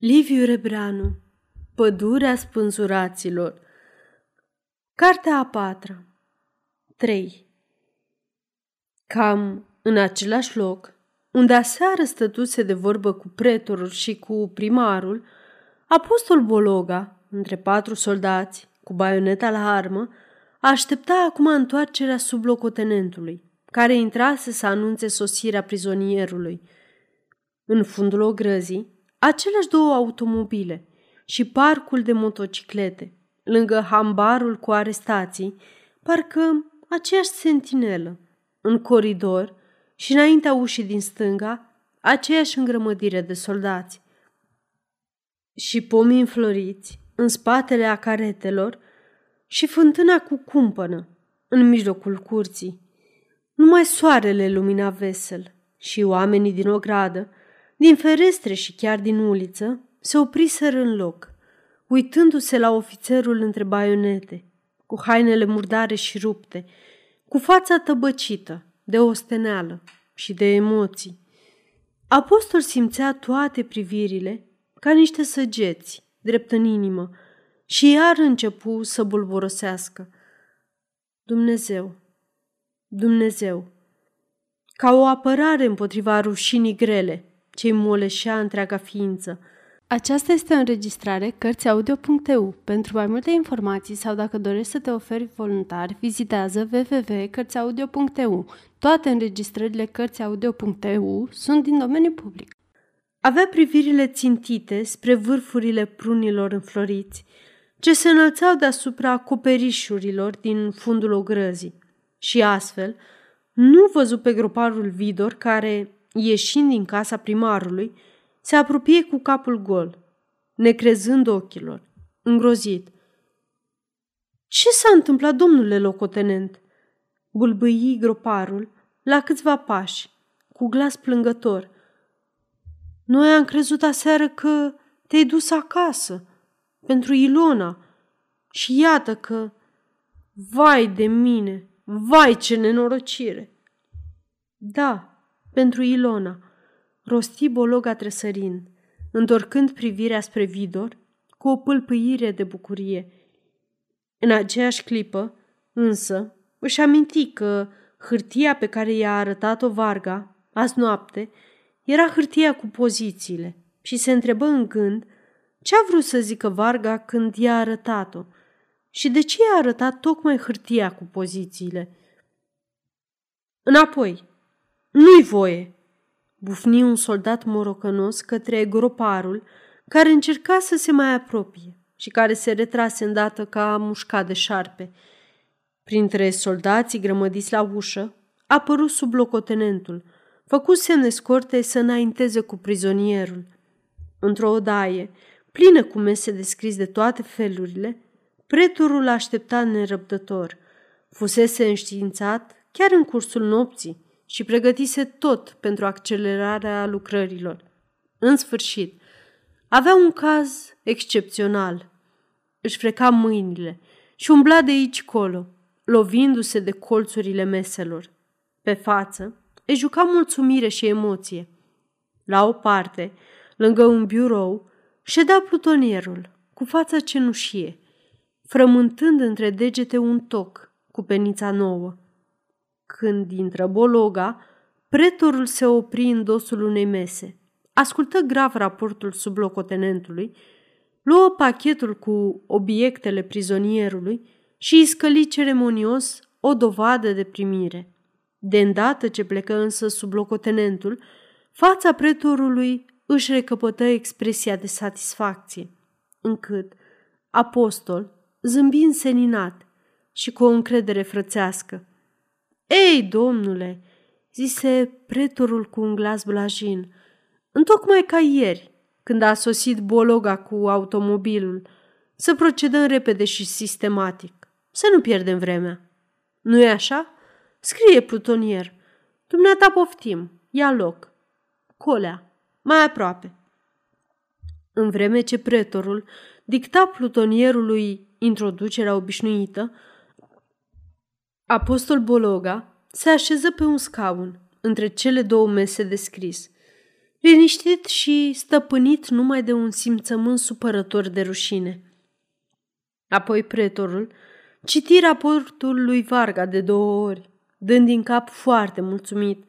Liviu Rebreanu Pădurea spânzuraților Cartea a patra 3 Cam în același loc, unde aseară stătuse de vorbă cu pretorul și cu primarul, apostol Bologa, între patru soldați, cu baioneta la armă, aștepta acum întoarcerea sublocotenentului, care intrase să anunțe sosirea prizonierului. În fundul ogrăzii, aceleași două automobile și parcul de motociclete, lângă hambarul cu arestații, parcă aceeași sentinelă. În coridor și înaintea ușii din stânga, aceeași îngrămădire de soldați. Și pomii înfloriți în spatele acaretelor și fântâna cu cumpănă în mijlocul curții. Numai soarele lumina vesel și oamenii din ogradă din ferestre și chiar din uliță se opriseră în loc, uitându-se la ofițerul între baionete, cu hainele murdare și rupte, cu fața tăbăcită de osteneală și de emoții. Apostol simțea toate privirile ca niște săgeți drept în inimă și iar începu să bulborosească. Dumnezeu, Dumnezeu, ca o apărare împotriva rușinii grele – ce îi moleșea întreaga ființă. Aceasta este o înregistrare Cărțiaudio.eu. Pentru mai multe informații sau dacă dorești să te oferi voluntar, vizitează www.cărțiaudio.eu. Toate înregistrările Cărțiaudio.eu sunt din domeniu public. Avea privirile țintite spre vârfurile prunilor înfloriți, ce se înălțau deasupra acoperișurilor din fundul ogrăzii. Și astfel, nu văzu pe groparul Vidor care, ieșind din casa primarului, se apropie cu capul gol, necrezând ochilor, îngrozit. Ce s-a întâmplat, domnule locotenent?" bulbâi groparul la câțiva pași, cu glas plângător. Noi am crezut aseară că te-ai dus acasă, pentru Ilona, și iată că... Vai de mine! Vai ce nenorocire! Da, pentru Ilona, rosti Bologa tresărind, întorcând privirea spre Vidor cu o pâlpâire de bucurie. În aceeași clipă, însă, își aminti că hârtia pe care i-a arătat-o Varga, azi noapte, era hârtia cu pozițiile și se întrebă în gând ce a vrut să zică Varga când i-a arătat-o și de ce i-a arătat tocmai hârtia cu pozițiile. Înapoi, nu-i voie!" bufni un soldat morocănos către groparul care încerca să se mai apropie și care se retrase îndată ca mușcat de șarpe. Printre soldații grămădiți la ușă, a apărut sublocotenentul, făcut semne scorte să înainteze cu prizonierul. Într-o odaie, plină cu mese descris de toate felurile, preturul aștepta nerăbdător. Fusese înștiințat chiar în cursul nopții și pregătise tot pentru accelerarea lucrărilor. În sfârșit, avea un caz excepțional. Își freca mâinile și umbla de aici colo, lovindu-se de colțurile meselor. Pe față, îi juca mulțumire și emoție. La o parte, lângă un birou, ședea plutonierul, cu fața cenușie, frământând între degete un toc cu penița nouă. Când intră Bologa, pretorul se opri în dosul unei mese. Ascultă grav raportul sublocotenentului, luă pachetul cu obiectele prizonierului și îi scăli ceremonios o dovadă de primire. De îndată ce plecă însă sublocotenentul, fața pretorului își recăpătă expresia de satisfacție, încât apostol zâmbi înseninat și cu o încredere frățească. Ei, domnule, zise pretorul cu un glas blajin, întocmai ca ieri, când a sosit Bologa cu automobilul, să procedăm repede și sistematic, să nu pierdem vremea. nu e așa? Scrie plutonier. Dumneata poftim, ia loc. Colea, mai aproape. În vreme ce pretorul dicta plutonierului introducerea obișnuită, Apostol Bologa se așeză pe un scaun, între cele două mese de scris. liniștit și stăpânit numai de un simțământ supărător de rușine. Apoi pretorul citi raportul lui Varga de două ori, dând din cap foarte mulțumit.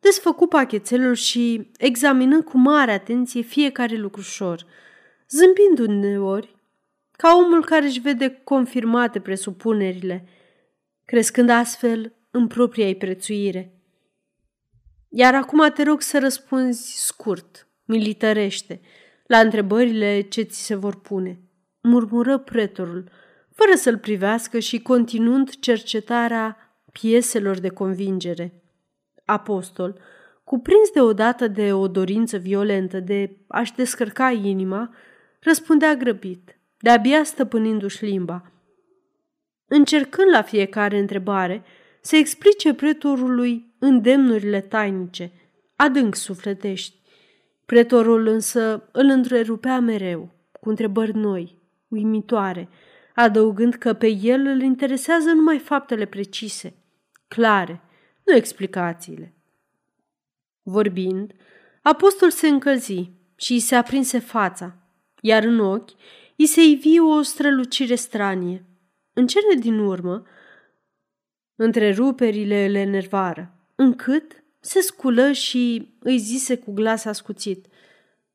Desfăcu pachetelul și examină cu mare atenție fiecare lucrușor, zâmbind uneori, ca omul care își vede confirmate presupunerile, crescând astfel în propria ei prețuire. Iar acum te rog să răspunzi scurt, militărește, la întrebările ce ți se vor pune, murmură pretorul, fără să-l privească și continuând cercetarea pieselor de convingere. Apostol, cuprins deodată de o dorință violentă de a-și descărca inima, răspundea grăbit, de-abia stăpânindu-și limba. Încercând la fiecare întrebare să explice pretorului îndemnurile tainice, adânc sufletești. Pretorul însă îl întrerupea mereu, cu întrebări noi, uimitoare, adăugând că pe el îl interesează numai faptele precise, clare, nu explicațiile. Vorbind, apostol se încălzi și îi se aprinse fața, iar în ochi îi se ivi o strălucire stranie. În cele din urmă, întreruperile îl enervară, încât se sculă și îi zise cu glas ascuțit.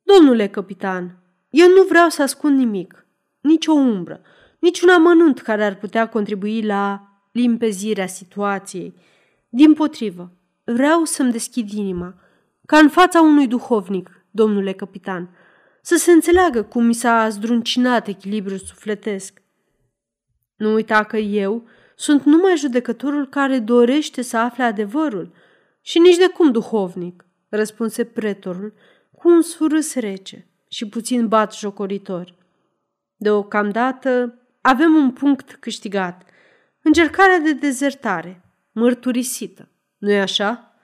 Domnule capitan, eu nu vreau să ascund nimic, nici o umbră, niciun amănunt care ar putea contribui la limpezirea situației. Din potrivă, vreau să-mi deschid inima, ca în fața unui duhovnic, domnule capitan, să se înțeleagă cum mi s-a zdruncinat echilibrul sufletesc. Nu uita că eu sunt numai judecătorul care dorește să afle adevărul și nici de cum duhovnic, răspunse pretorul cu un surâs rece și puțin bat jocoritor. Deocamdată avem un punct câștigat, încercarea de dezertare, mărturisită, nu-i așa?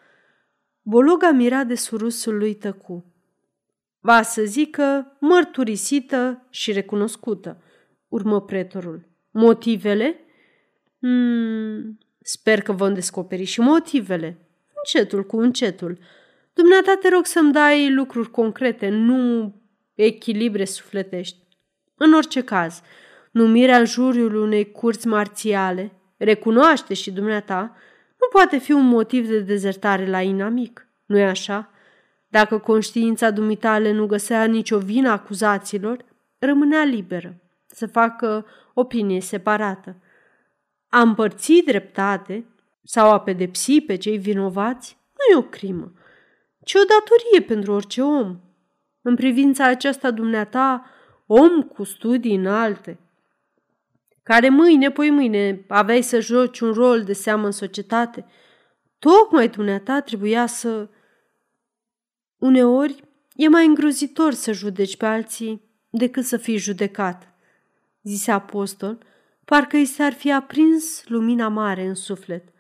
Bologa mira de surusul lui tăcu. Va să zică mărturisită și recunoscută, urmă pretorul. Motivele? Hmm, sper că vom descoperi și motivele. Încetul cu încetul. Dumneata te rog să-mi dai lucruri concrete, nu echilibre sufletești. În orice caz, numirea juriului unei curți marțiale, recunoaște și dumneata, nu poate fi un motiv de dezertare la inamic, nu-i așa? Dacă conștiința dumitale nu găsea nicio vină acuzaților, rămânea liberă să facă opinie separată. A împărți dreptate sau a pedepsi pe cei vinovați nu e o crimă, ci o datorie pentru orice om. În privința aceasta dumneata, om cu studii înalte, care mâine, poi mâine aveai să joci un rol de seamă în societate, tocmai dumneata trebuia să... Uneori e mai îngrozitor să judeci pe alții decât să fii judecat, zise apostol, parcă i s-ar fi aprins lumina mare în suflet.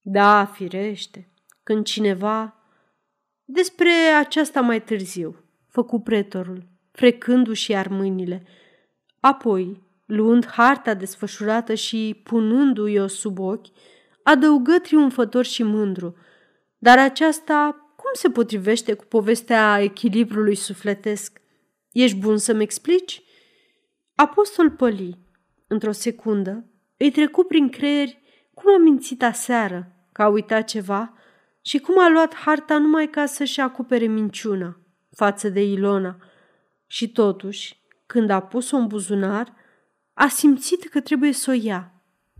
Da, firește, când cineva... Despre aceasta mai târziu, făcu pretorul, frecându-și iar mâinile. Apoi, luând harta desfășurată și punându-i o sub ochi, adăugă triumfător și mândru. Dar aceasta cum se potrivește cu povestea echilibrului sufletesc? Ești bun să-mi explici? Apostol păli. Într-o secundă îi trecu prin creier cum a mințit aseară că a uitat ceva și cum a luat harta numai ca să-și acopere minciuna față de Ilona. Și totuși, când a pus-o în buzunar, a simțit că trebuie să o ia.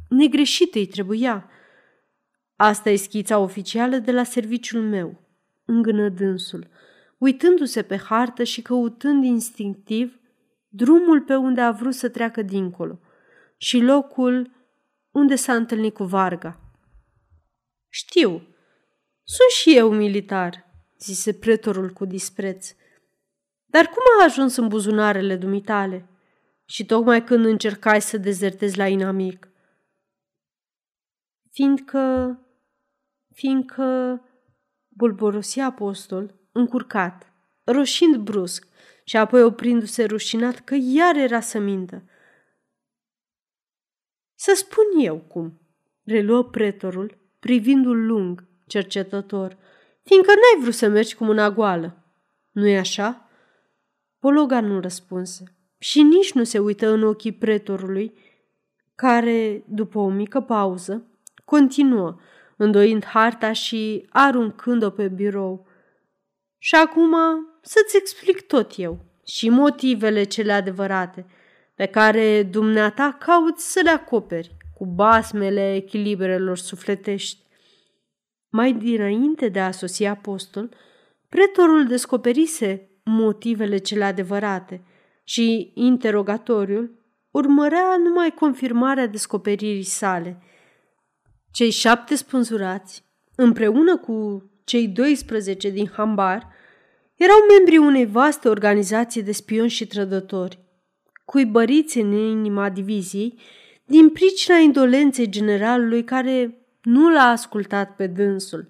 Negreșit îi trebuia. Asta e schița oficială de la serviciul meu, îngână dânsul, uitându-se pe hartă și căutând instinctiv drumul pe unde a vrut să treacă dincolo și locul unde s-a întâlnit cu Varga. Știu, sunt și eu militar, zise pretorul cu dispreț. Dar cum a ajuns în buzunarele dumitale? Și tocmai când încercai să dezertezi la inamic. Fiindcă, fiindcă, bulborosia apostol, încurcat, roșind brusc și apoi oprindu-se rușinat că iar era să mintă. Să spun eu cum, reluă pretorul, privindu-l lung, cercetător, fiindcă n-ai vrut să mergi cu mâna goală. Nu-i așa? Bologa nu răspunse și nici nu se uită în ochii pretorului, care, după o mică pauză, continuă, îndoind harta și aruncând-o pe birou. Și acum să-ți explic tot eu și motivele cele adevărate pe care dumneata cauți să le acoperi cu basmele echilibrelor sufletești. Mai dinainte de a sosi apostol, pretorul descoperise motivele cele adevărate și interogatoriul urmărea numai confirmarea descoperirii sale. Cei șapte spânzurați, împreună cu cei 12 din Hambar, erau membrii unei vaste organizații de spioni și trădători, cuibăriți în inima diviziei din pricina indolenței generalului care nu l-a ascultat pe dânsul.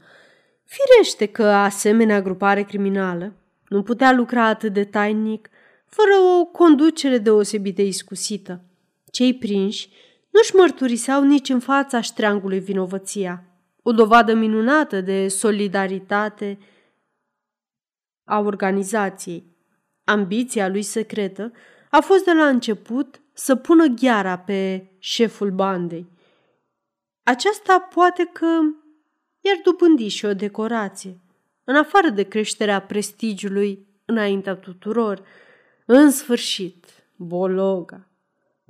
Firește că asemenea grupare criminală nu putea lucra atât de tainic fără o conducere deosebit de iscusită. Cei prinși nu-și mărturiseau nici în fața ștreangului vinovăția, o dovadă minunată de solidaritate a organizației. Ambiția lui secretă a fost de la început să pună gheara pe șeful bandei. Aceasta poate că i-ar dobândi și o decorație, în afară de creșterea prestigiului înaintea tuturor. În sfârșit, Bologa.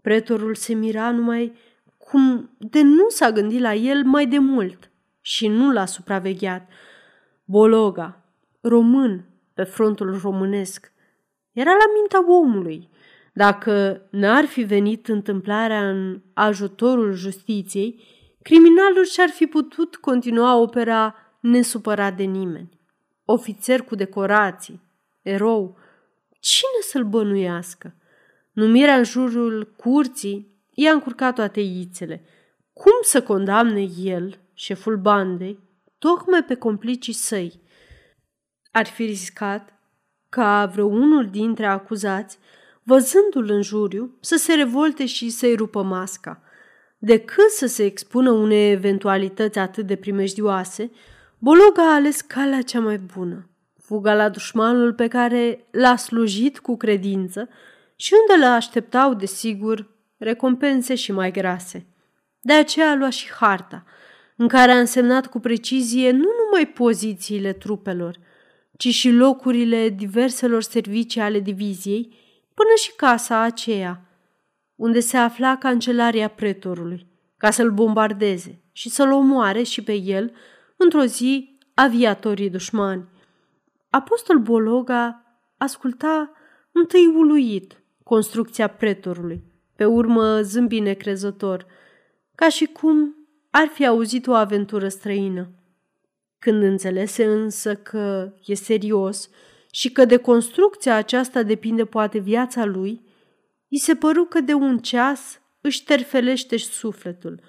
Pretorul se mira numai cum de nu s-a gândit la el mai de mult și nu l-a supravegheat. Bologa, român pe frontul românesc, era la mintea omului. Dacă n-ar fi venit întâmplarea în ajutorul justiției, criminalul și-ar fi putut continua opera nesupărat de nimeni. Ofițer cu decorații, erou, cine să-l bănuiască? Numirea în jurul curții i-a încurcat toate ițele. Cum să condamne el, șeful bandei, tocmai pe complicii săi? Ar fi riscat ca vreunul dintre acuzați, văzându-l în juriu, să se revolte și să-i rupă masca. Decât să se expună unei eventualități atât de primejdioase, Bologa a ales calea cea mai bună, fuga la dușmanul pe care l-a slujit cu credință și unde le așteptau, desigur, recompense și mai grase. De aceea a luat și harta, în care a însemnat cu precizie nu numai pozițiile trupelor, ci și locurile diverselor servicii ale diviziei, până și casa aceea, unde se afla cancelaria pretorului, ca să-l bombardeze și să-l omoare și pe el, într-o zi, aviatorii dușmani. Apostol Bologa asculta întâi uluit construcția pretorului, pe urmă zâmbi necrezător, ca și cum ar fi auzit o aventură străină. Când înțelese însă că e serios și că de construcția aceasta depinde poate viața lui, îi se păru că de un ceas își terfelește sufletul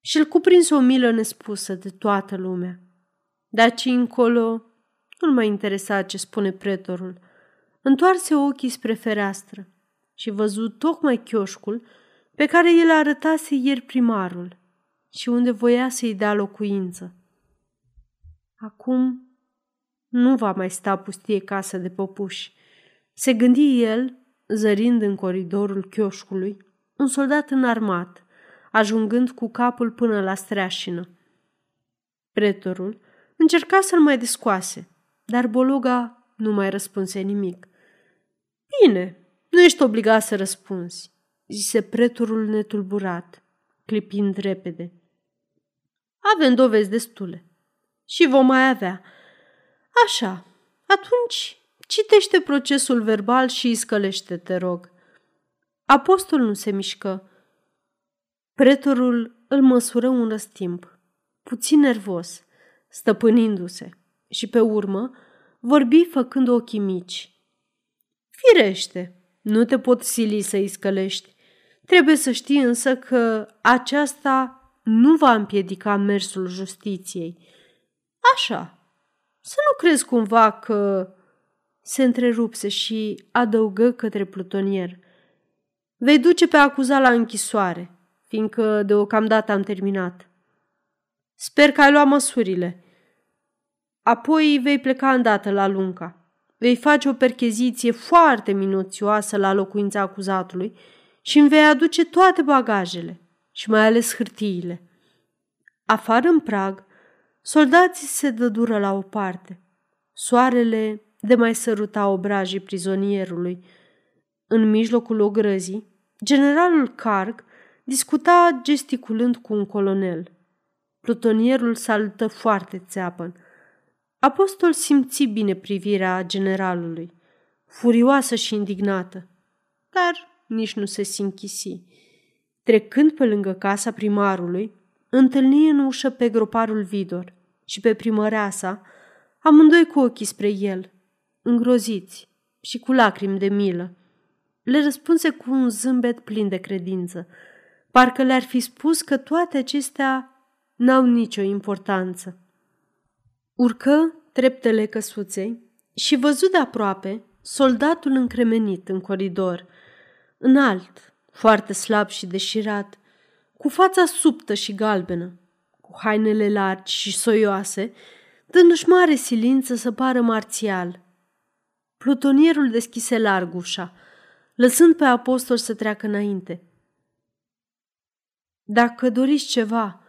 și îl cuprinse o milă nespusă de toată lumea. De aici încolo nu-l mai interesa ce spune pretorul. Întoarse ochii spre fereastră și văzut tocmai chioșcul pe care el arătase ieri primarul și unde voia să-i dea locuință. Acum nu va mai sta pustie casa de păpuși. Se gândi el, zărind în coridorul chioșcului, un soldat înarmat, ajungând cu capul până la streașină. Pretorul încerca să-l mai descoase, dar Bologa nu mai răspunse nimic. Bine, nu ești obligat să răspunzi, zise pretorul netulburat, clipind repede. Avem dovezi destule și vom mai avea. Așa, atunci citește procesul verbal și scălește, te rog. Apostol nu se mișcă. Pretorul îl măsură un răstimp, puțin nervos, stăpânindu-se, și pe urmă vorbi făcând ochii mici. Firește, nu te pot sili să-i scălești. Trebuie să știi însă că aceasta nu va împiedica mersul justiției. Așa. Să nu crezi cumva că... Se întrerupse și adăugă către plutonier. Vei duce pe acuzat la închisoare, fiindcă deocamdată am terminat. Sper că ai luat măsurile. Apoi vei pleca îndată la Lunca. Vei face o percheziție foarte minuțioasă la locuința acuzatului și îmi vei aduce toate bagajele și mai ales hârtiile. Afară în prag, soldații se dădură la o parte. Soarele de mai săruta obrajii prizonierului. În mijlocul ogrăzii, generalul Carg discuta gesticulând cu un colonel. Plutonierul salută foarte țeapăn. Apostol simți bine privirea generalului, furioasă și indignată, dar nici nu se sinchisi. Trecând pe lângă casa primarului, întâlni în ușă pe groparul Vidor și pe primăreasa, amândoi cu ochii spre el, îngroziți și cu lacrimi de milă. Le răspunse cu un zâmbet plin de credință, parcă le-ar fi spus că toate acestea n-au nicio importanță. Urcă treptele căsuței și văzut de aproape soldatul încremenit în coridor, înalt, foarte slab și deșirat, cu fața subtă și galbenă, cu hainele largi și soioase, dându-și mare silință să pară marțial. Plutonierul deschise larg ușa, lăsând pe apostol să treacă înainte. Dacă doriți ceva,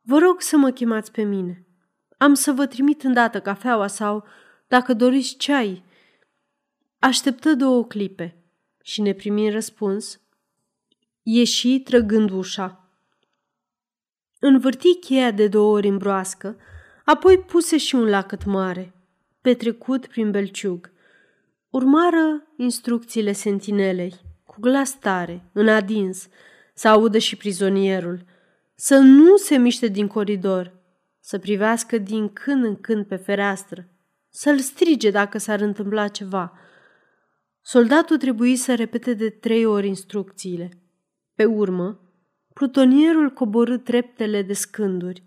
vă rog să mă chemați pe mine. Am să vă trimit îndată cafeaua sau, dacă doriți, ceai. Așteptă două clipe și ne primi răspuns. Ieși trăgând ușa. Învârti cheia de două ori în broască, apoi puse și un lacăt mare, petrecut prin belciug. Urmară instrucțiile sentinelei, cu glas tare, în adins, să audă și prizonierul, să nu se miște din coridor, să privească din când în când pe fereastră, să-l strige dacă s-ar întâmpla ceva. Soldatul trebuie să repete de trei ori instrucțiile. Pe urmă, plutonierul coborâ treptele de scânduri